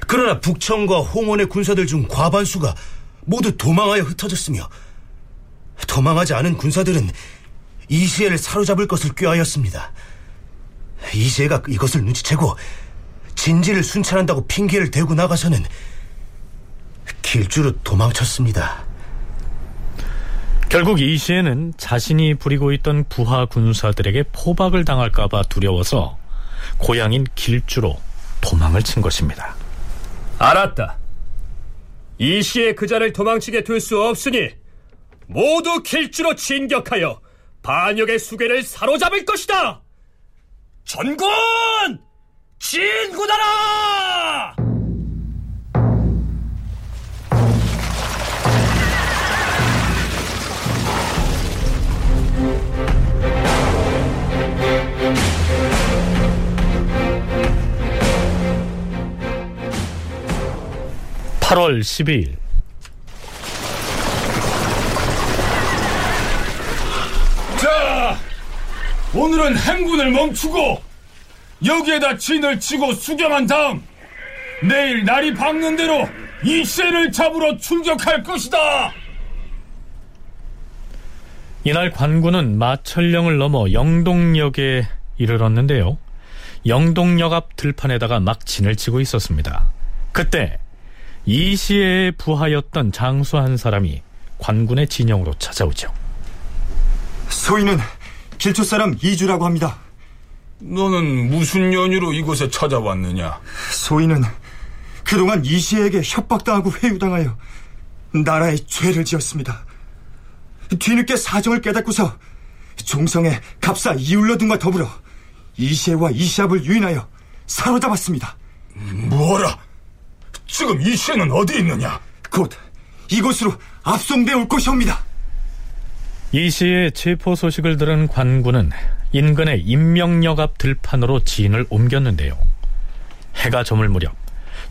그러나 북청과 홍원의 군사들 중 과반수가 모두 도망하여 흩어졌으며 도망하지 않은 군사들은 이시에를 사로잡을 것을 꾀하였습니다. 이시에가 이것을 눈치채고 진지를 순찰한다고 핑계를 대고 나가서는 길주로 도망쳤습니다. 결국 이시에는 자신이 부리고 있던 부하 군사들에게 포박을 당할까봐 두려워서 고향인 길주로 도망을 친 것입니다. 알았다. 이시의 그자를 도망치게 둘 수 없으니 모두 길주로 진격하여 반역의 수괴를 사로잡을 것이다. 전군 진군하라! 8월 12일 자, 오늘은 행군을 멈추고 여기에다 진을 치고 수경한 다음 내일 날이 밝는 대로 이세를 잡으러 출격할 것이다. 이날 관군은 마천령을 넘어 영동역에 이르렀는데요. 영동역 앞 들판에다가 막 진을 치고 있었습니다. 그때 이 시에 부하였던 장수 한 사람이 관군의 진영으로 찾아오죠. 소인은 길초 사람 이주라고 합니다. 너는 무슨 연유로 이곳에 찾아왔느냐? 소인은 그동안 이시에게 협박당하고 회유당하여 나라에 죄를 지었습니다. 뒤늦게 사정을 깨닫고서 종성의 갑사 이울러둔과 더불어 이시에와 이시압을 유인하여 사로잡았습니다. 뭐라? 지금 이시에는 어디 있느냐? 곧 이곳으로 압송돼 올 것이옵니다. 이시의 체포 소식을 들은 관군은 인근의 인명역 앞 들판으로 진을 옮겼는데요. 해가 저물 무렵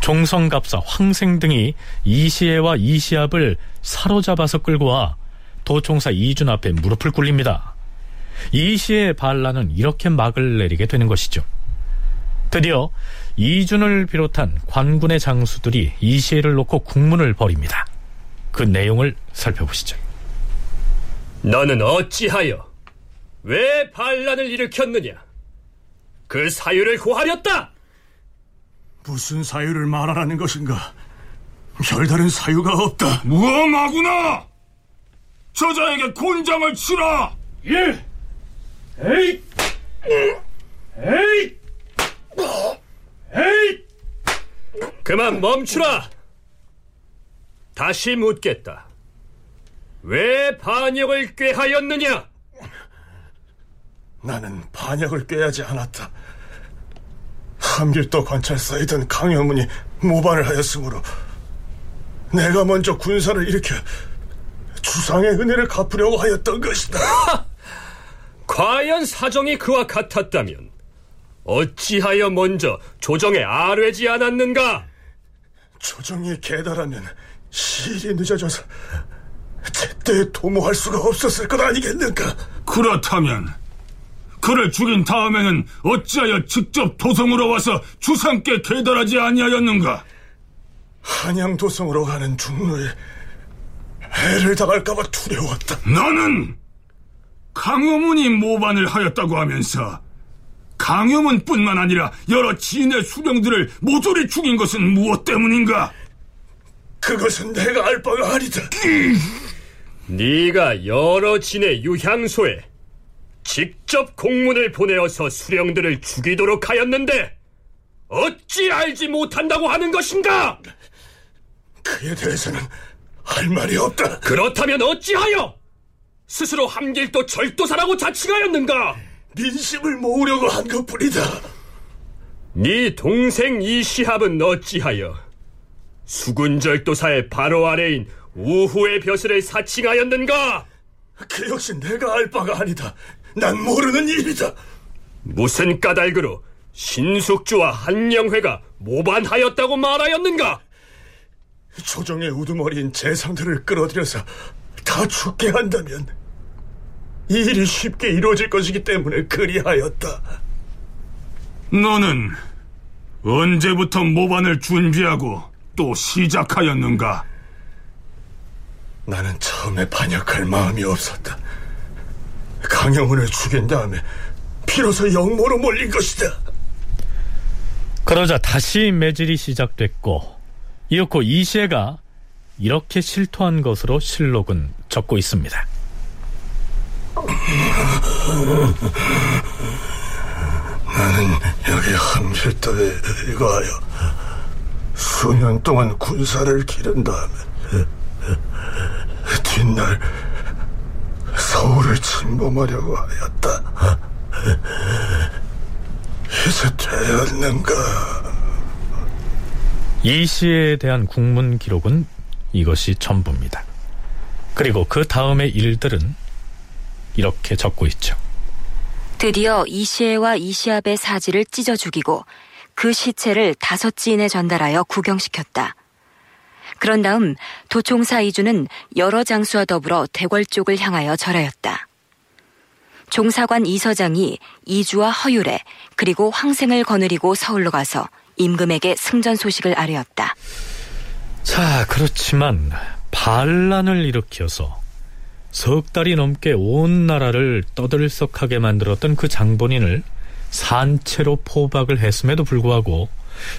종성갑사 황생 등이 이시에와 이시압을 사로잡아서 끌고 와 도총사 이준 앞에 무릎을 꿇립니다. 이시의 반란은 이렇게 막을 내리게 되는 것이죠. 드디어 이준을 비롯한 관군의 장수들이 이시에를 놓고 국문을 벌입니다. 그 내용을 살펴보시죠. 너는 어찌하여 왜 반란을 일으켰느냐? 그 사유를 고하렸다. 무슨 사유를 말하라는 것인가? 별다른 사유가 없다. 무엄하구나! 저자에게 곤장을 치라! 예! 에이! 에이! 에이! 그만 멈추라! 다시 묻겠다. 왜 반역을 꾀하였느냐? 나는 반역을 꾀하지 않았다. 함길도 관찰사이던 강효문이 모반을 하였으므로 내가 먼저 군사를 일으켜 주상의 은혜를 갚으려고 하였던 것이다. 과연 사정이 그와 같았다면 어찌하여 먼저 조정에 아뢰지 않았는가? 조정이 계달하면 시일이 늦어져서 제때 도모할 수가 없었을 것 아니겠는가? 그렇다면 그를 죽인 다음에는 어찌하여 직접 도성으로 와서 주상께 계달하지 아니하였는가? 한양 도성으로 가는 중로에 해를 당할까봐 두려웠다. 너는 강효문이 모반을 하였다고 하면서 강효문뿐만 아니라 여러 지인의 수령들을 모조리 죽인 것은 무엇 때문인가? 그것은 내가 알 바가 아니다. 네가 여러 진의 유향소에 직접 공문을 보내어서 수령들을 죽이도록 하였는데 어찌 알지 못한다고 하는 것인가? 그에 대해서는 할 말이 없다. 그렇다면 어찌하여 스스로 함길도 절도사라고 자칭하였는가? 민심을 모으려고 한 것뿐이다. 네 동생 이 시합은 어찌하여 수군절도사의 바로 아래인 우후의 벼슬을 사칭하였는가? 그 역시 내가 알 바가 아니다. 난 모르는 일이다. 무슨 까닭으로 신숙주와 한영회가 모반하였다고 말하였는가? 조정의 우두머리인 재상들을 끌어들여서 다 죽게 한다면 이 일이 쉽게 이루어질 것이기 때문에 그리하였다. 너는 언제부터 모반을 준비하고 또 시작하였는가? 나는 처음에 반역할 마음이 없었다. 강영훈을 죽인 다음에 비로소 영모로 몰린 것이다. 그러자 다시 매질이 시작됐고 이윽고 이시애가 이렇게 실토한 것으로 실록은 적고 있습니다. 나는 여기 함실도에 의거하여 수년 동안 군사를 기른 다음에 뒷날 서울을 침범하려고 하였다. 이제 되었는가? 이 시에 대한 국문 기록은 이것이 전부입니다. 그리고 그 다음의 일들은 이렇게 적고 있죠. 드디어 이시에와 이시압의 사지를 찢어 죽이고 그 시체를 다섯 지인에 전달하여 구경시켰다. 그런 다음 도총사 이주는 여러 장수와 더불어 대궐 쪽을 향하여 절하였다. 종사관 이서장이 이주와 허율에 그리고 황생을 거느리고 서울로 가서 임금에게 승전 소식을 아뢰었다. 자, 그렇지만 반란을 일으켜서 석 달이 넘게 온 나라를 떠들썩하게 만들었던 그 장본인을 산채로 포박을 했음에도 불구하고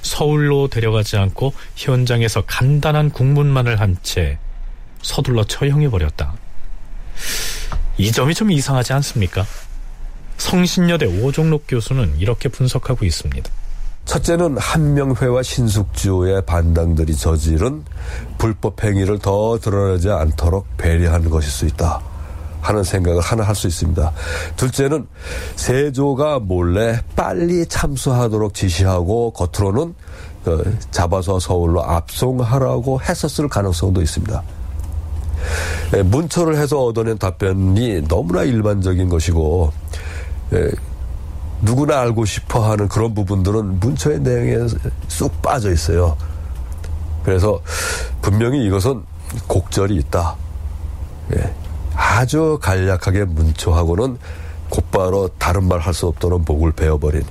서울로 데려가지 않고 현장에서 간단한 국문만을 한 채 서둘러 처형해버렸다. 이 점이 좀 이상하지 않습니까? 성신여대 오종록 교수는 이렇게 분석하고 있습니다. 첫째는 한명회와 신숙주의 반당들이 저지른 불법 행위를 더 드러나지 않도록 배려하는 것일 수 있다. 하는 생각을 하나 할 수 있습니다. 둘째는 세조가 몰래 빨리 참수하도록 지시하고 겉으로는 그 잡아서 서울로 압송하라고 했었을 가능성도 있습니다. 예, 문초를 해서 얻어낸 답변이 너무나 일반적인 것이고 예, 누구나 알고 싶어 하는 그런 부분들은 문초의 내용에 쑥 빠져 있어요. 그래서 분명히 이것은 곡절이 있다. 예. 아주 간략하게 문초하고는 곧바로 다른 말 할 수 없도록 목을 베어버린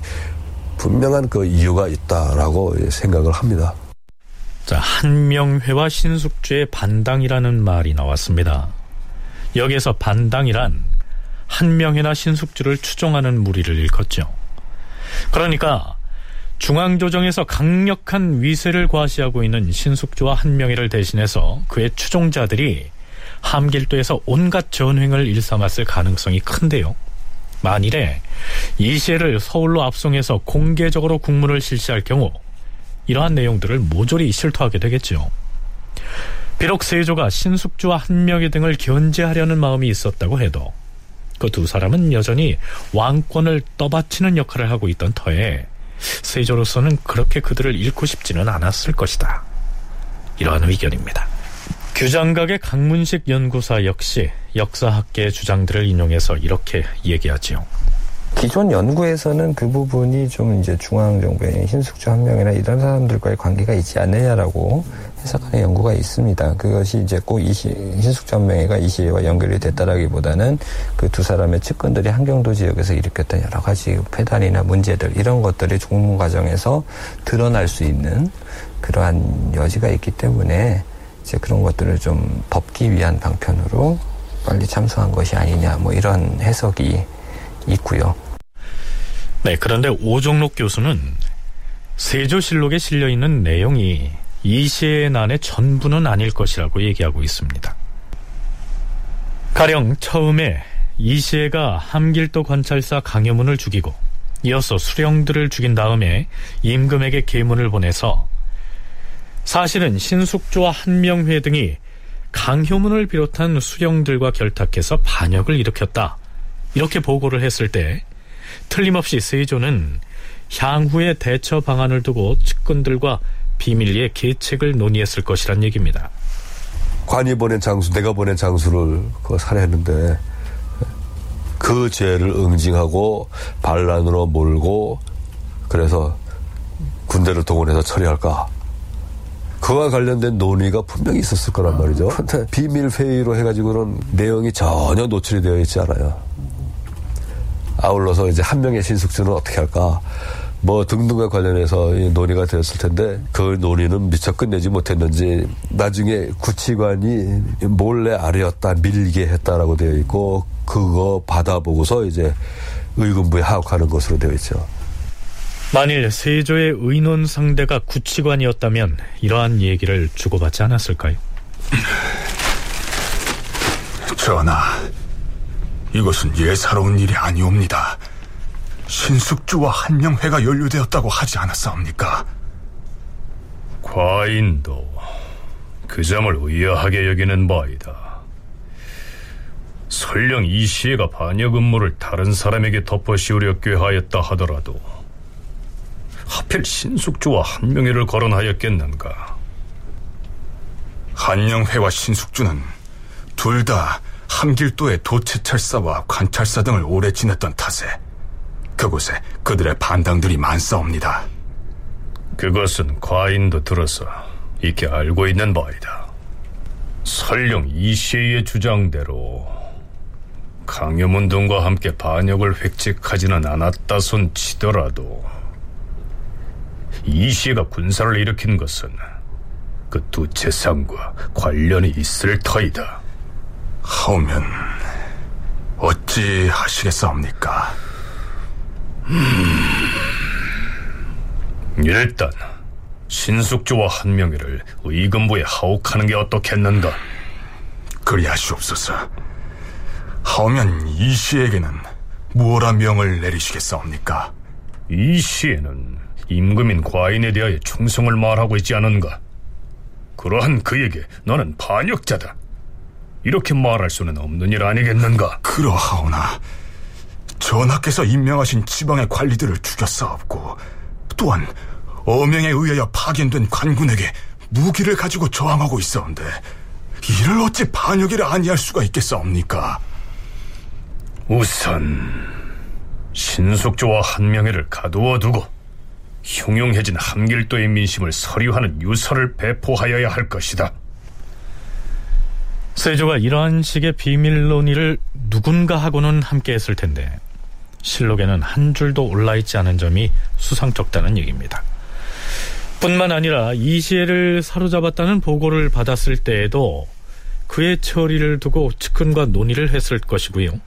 분명한 그 이유가 있다라고 생각을 합니다. 자, 한명회와 신숙주의 반당이라는 말이 나왔습니다. 여기에서 반당이란 한명회나 신숙주를 추종하는 무리를 일컫죠. 그러니까 중앙조정에서 강력한 위세를 과시하고 있는 신숙주와 한명회를 대신해서 그의 추종자들이 함길도에서 온갖 전횡을 일삼았을 가능성이 큰데요. 만일에 이시를 서울로 압송해서 공개적으로 국문을 실시할 경우 이러한 내용들을 모조리 실토하게 되겠죠. 비록 세조가 신숙주와 한명희 등을 견제하려는 마음이 있었다고 해도 그 두 사람은 여전히 왕권을 떠받치는 역할을 하고 있던 터에 세조로서는 그렇게 그들을 잃고 싶지는 않았을 것이다. 이러한 의견입니다. 규장각의 강문식 연구사 역시 역사학계의 주장들을 인용해서 이렇게 얘기하지요. 기존 연구에서는 그 부분이 좀 이제 중앙정부의 신숙주 한 명이나 이런 사람들과의 관계가 있지 않느냐라고 해석하는 연구가 있습니다. 그것이 이제 꼭 이시, 신숙주 한 명이가 이 시와 연결이 됐다라기보다는 그 두 사람의 측근들이 한경도 지역에서 일으켰던 여러 가지 폐단이나 문제들 이런 것들이 종문 과정에서 드러날 수 있는 그러한 여지가 있기 때문에 이제 그런 것들을 좀 덮기 위한 방편으로 빨리 참수한 것이 아니냐 뭐 이런 해석이 있고요. 네, 그런데 오종록 교수는 세조실록에 실려 있는 내용이 이 시의 난의 전부는 아닐 것이라고 얘기하고 있습니다. 가령 처음에 이시애가 함길도 관찰사 강여문을 죽이고 이어서 수령들을 죽인 다음에 임금에게 계문을 보내서 사실은 신숙주와 한명회 등이 강효문을 비롯한 수령들과 결탁해서 반역을 일으켰다. 이렇게 보고를 했을 때 틀림없이 세조는 향후의 대처 방안을 두고 측근들과 비밀리에 계책을 논의했을 것이란 얘기입니다. 관이 보낸 장수, 내가 보낸 장수를 그 살해했는데 그 죄를 응징하고 반란으로 몰고 그래서 군대를 동원해서 처리할까? 그와 관련된 논의가 분명히 있었을 거란 말이죠. 비밀 회의로 해가지고는 내용이 전혀 노출이 되어 있지 않아요. 아울러서 이제 한 명의 신숙주는 어떻게 할까? 뭐 등등과 관련해서 논의가 되었을 텐데 그 논의는 미처 끝내지 못했는지 나중에 구치관이 몰래 아뢰었다 밀게 했다라고 되어 있고 그거 받아보고서 이제 의금부에 하옥하는 것으로 되어 있죠. 만일 세조의 의논 상대가 구치관이었다면 이러한 얘기를 주고받지 않았을까요? 전하, 이것은 예사로운 일이 아니옵니다. 신숙주와 한명회가 연루되었다고 하지 않았사옵니까? 과인도 그 점을 의아하게 여기는 바이다. 설령 이시애가 반역 음모를 다른 사람에게 덮어 씌우려 꾀하였다 하더라도 하필 신숙주와 한명회를 거론하였겠는가? 한영회와 신숙주는 둘다 함길도의 도채찰사와 관찰사 등을 오래 지냈던 탓에 그곳에 그들의 반당들이 많사옵니다. 그것은 과인도 들어서 익히 알고 있는 바이다. 설령 이시의 주장대로 강여문 등과 함께 반역을 획책하지는 않았다 손 치더라도 이시가 군사를 일으킨 것은 그두 재상과 관련이 있을 터이다. 하오면 어찌 하시겠사옵니까? 음, 일단 신숙주와 한명희를 의금부에 하옥하는 게 어떻겠는가? 그리하시옵소서. 하오면 이시에게는 무엇라 명을 내리시겠사옵니까? 이시에는 임금인 과인에 대하여 충성을 말하고 있지 않은가? 그러한 그에게 너는 반역자다. 이렇게 말할 수는 없는 일 아니겠는가? 그러하오나 전하께서 임명하신 지방의 관리들을 죽였사옵고 또한 어명에 의하여 파견된 관군에게 무기를 가지고 저항하고 있었는데 이를 어찌 반역이라 아니할 수가 있겠사옵니까? 우선 신숙조와 한명회를 가두어 두고 흉흉해진 함길도의 민심을 서류하는 유서를 배포하여야 할 것이다. 세조가 이러한 식의 비밀 논의를 누군가 하고는 함께 했을 텐데 실록에는 한 줄도 올라있지 않은 점이 수상쩍다는 얘기입니다. 뿐만 아니라 이시애를 사로잡았다는 보고를 받았을 때에도 그의 처리를 두고 측근과 논의를 했을 것이고요.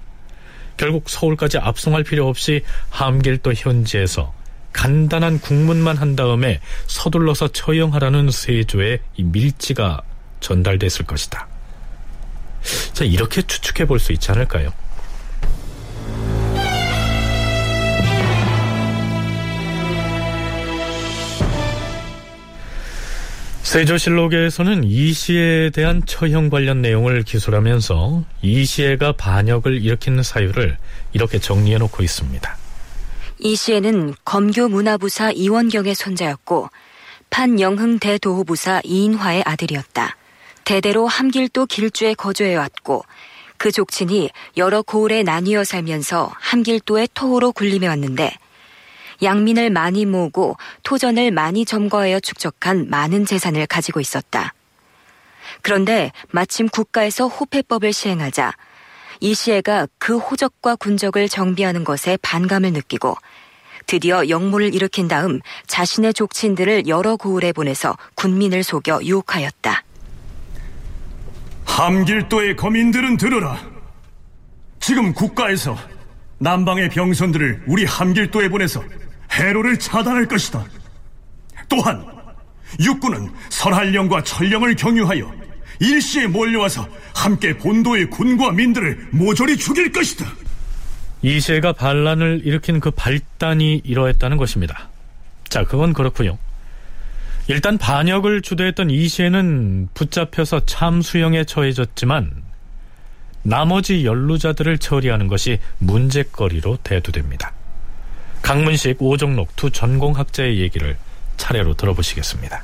결국 서울까지 압송할 필요 없이 함길도 현지에서 간단한 국문만 한 다음에 서둘러서 처형하라는 세조의 이 밀지가 전달됐을 것이다. 자, 이렇게 추측해 볼 수 있지 않을까요? 세조실록에서는 이시에 대한 처형 관련 내용을 기술하면서 이시에가 반역을 일으킨 사유를 이렇게 정리해 놓고 있습니다. 이시에는 검교 문화부사 이원경의 손자였고 판영흥 대도호부사 이인화의 아들이었다. 대대로 함길도 길주에 거주해왔고 그 족친이 여러 고을에 나뉘어 살면서 함길도의 토호로 군림해 왔는데 양민을 많이 모으고 토전을 많이 점거하여 축적한 많은 재산을 가지고 있었다. 그런데 마침 국가에서 호패법을 시행하자 이시애가 그 호적과 군적을 정비하는 것에 반감을 느끼고 드디어 역모를 일으킨 다음 자신의 족친들을 여러 고을에 보내서 군민을 속여 유혹하였다. 함길도의 거민들은 들어라. 지금 국가에서 남방의 병선들을 우리 함길도에 보내서 해로를 차단할 것이다. 또한 육군은 설할령과 천령을 경유하여 일시에 몰려와서 함께 본도의 군과 민들을 모조리 죽일 것이다. 이시애가 반란을 일으킨 그 발단이 이러했다는 것입니다. 자, 그건 그렇고요. 일단 반역을 주도했던 이시애는 붙잡혀서 참수형에 처해졌지만 나머지 연루자들을 처리하는 것이 문제거리로 대두됩니다. 강문식, 오종록 두 전공학자의 얘기를 차례로 들어보시겠습니다.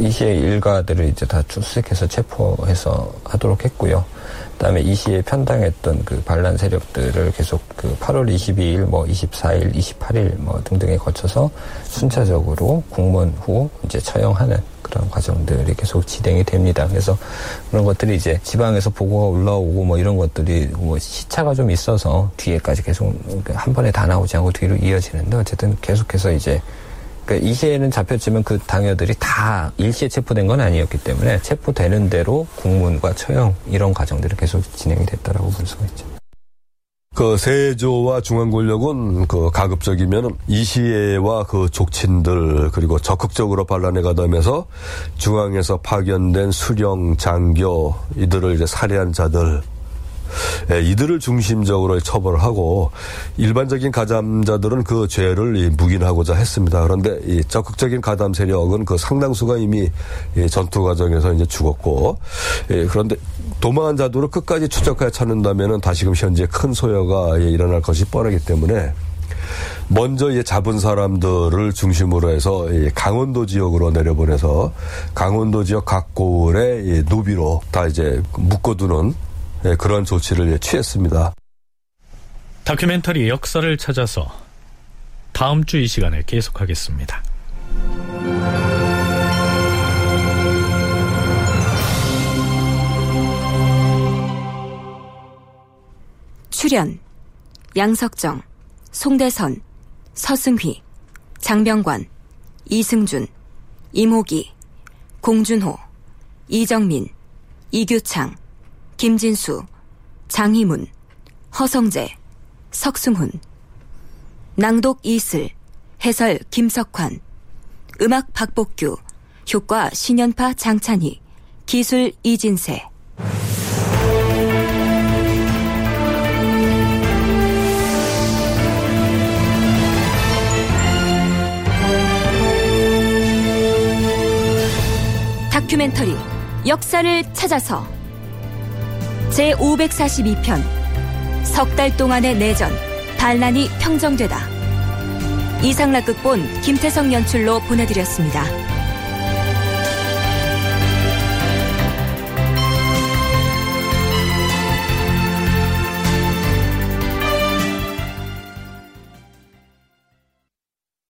이시의 일가들을 이제 다 출색해서 체포해서 하도록 했고요. 그다음에 이시에 편당했던 그 반란 세력들을 계속 그 8월 22일, 뭐 24일, 28일 뭐 등등에 거쳐서 순차적으로 국문 후 이제 처형하는 그런 과정들이 계속 진행이 됩니다. 그래서 그런 것들이 이제 지방에서 보고가 올라오고 뭐 이런 것들이 뭐 시차가 좀 있어서 뒤에까지 계속 한 번에 다 나오지 않고 뒤로 이어지는데 어쨌든 계속해서 이제 그러니까 이시에는 잡혔지만 그 당여들이 다 일시에 체포된 건 아니었기 때문에 체포되는 대로 국문과 처형 이런 과정들이 계속 진행이 됐다라고 볼 수가 있죠. 그 세조와 중앙 권력은 그 가급적이면 이시에와 그 족친들 그리고 적극적으로 반란에 가담해서 중앙에서 파견된 수령 장교 이들을 이제 살해한 자들 예, 이들을 중심적으로 처벌을 하고 일반적인 가담자들은 그 죄를 묵인하고자 했습니다. 그런데 이 적극적인 가담 세력은 그 상당수가 이미 전투 과정에서 이제 죽었고 예, 그런데 도망한 자들을 끝까지 추적하여 찾는다면은 다시금 현재 큰 소요가 일어날 것이 뻔하기 때문에 먼저 잡은 사람들을 중심으로 해서 강원도 지역으로 내려보내서 강원도 지역 각 고을의 노비로 다 이제 묶어두는 네, 그런 조치를 취했습니다. 다큐멘터리 역사를 찾아서 다음 주 이 시간에 계속하겠습니다. 출연 양석정, 송대선, 서승휘, 장병관, 이승준, 이모기, 공준호, 이정민, 이규창, 김진수, 장희문, 허성재, 석승훈, 낭독 이슬, 해설 김석환, 음악 박복규, 효과 신연파 장찬희, 기술 이진세. 다큐멘터리 역사를 찾아서 제542편 석 달 동안의 내전 반란이 평정되다 이상락 극본 김태성 연출로 보내드렸습니다.